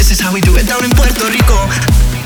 This is how we do it down in Puerto Rico.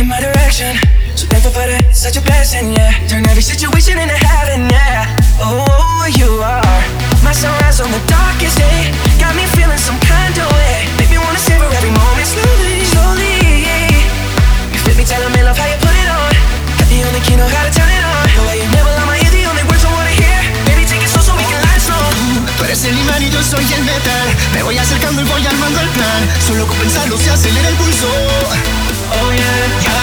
in my direction. So thankful for that, such a blessing, yeah. Turn every situation into heaven, yeah. Oh, you are my sunrise on the darkest day. Got me feeling some kind of way. Make me wanna savor every moment slowly, slowly. You fit me, telling em me love how you put it on. Got the only key know how to turn it on. The way you never on my ear, the only words I wanna hear. Baby, take it slow so we can last long. Tú eres el imán y yo soy el metal. Me voy acercando y voy armando el plan. Solo con pensarlo se acelera el pulso. Yeah.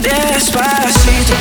Despacito.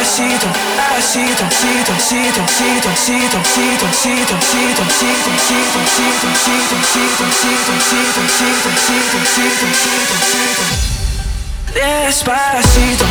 Despacito, despacito, cito, cito, cito, cito, cito, cito, cito, cito, cito, cito, cito, cito, cito, cito, cito, cito, cito, cito, cito. Despacito.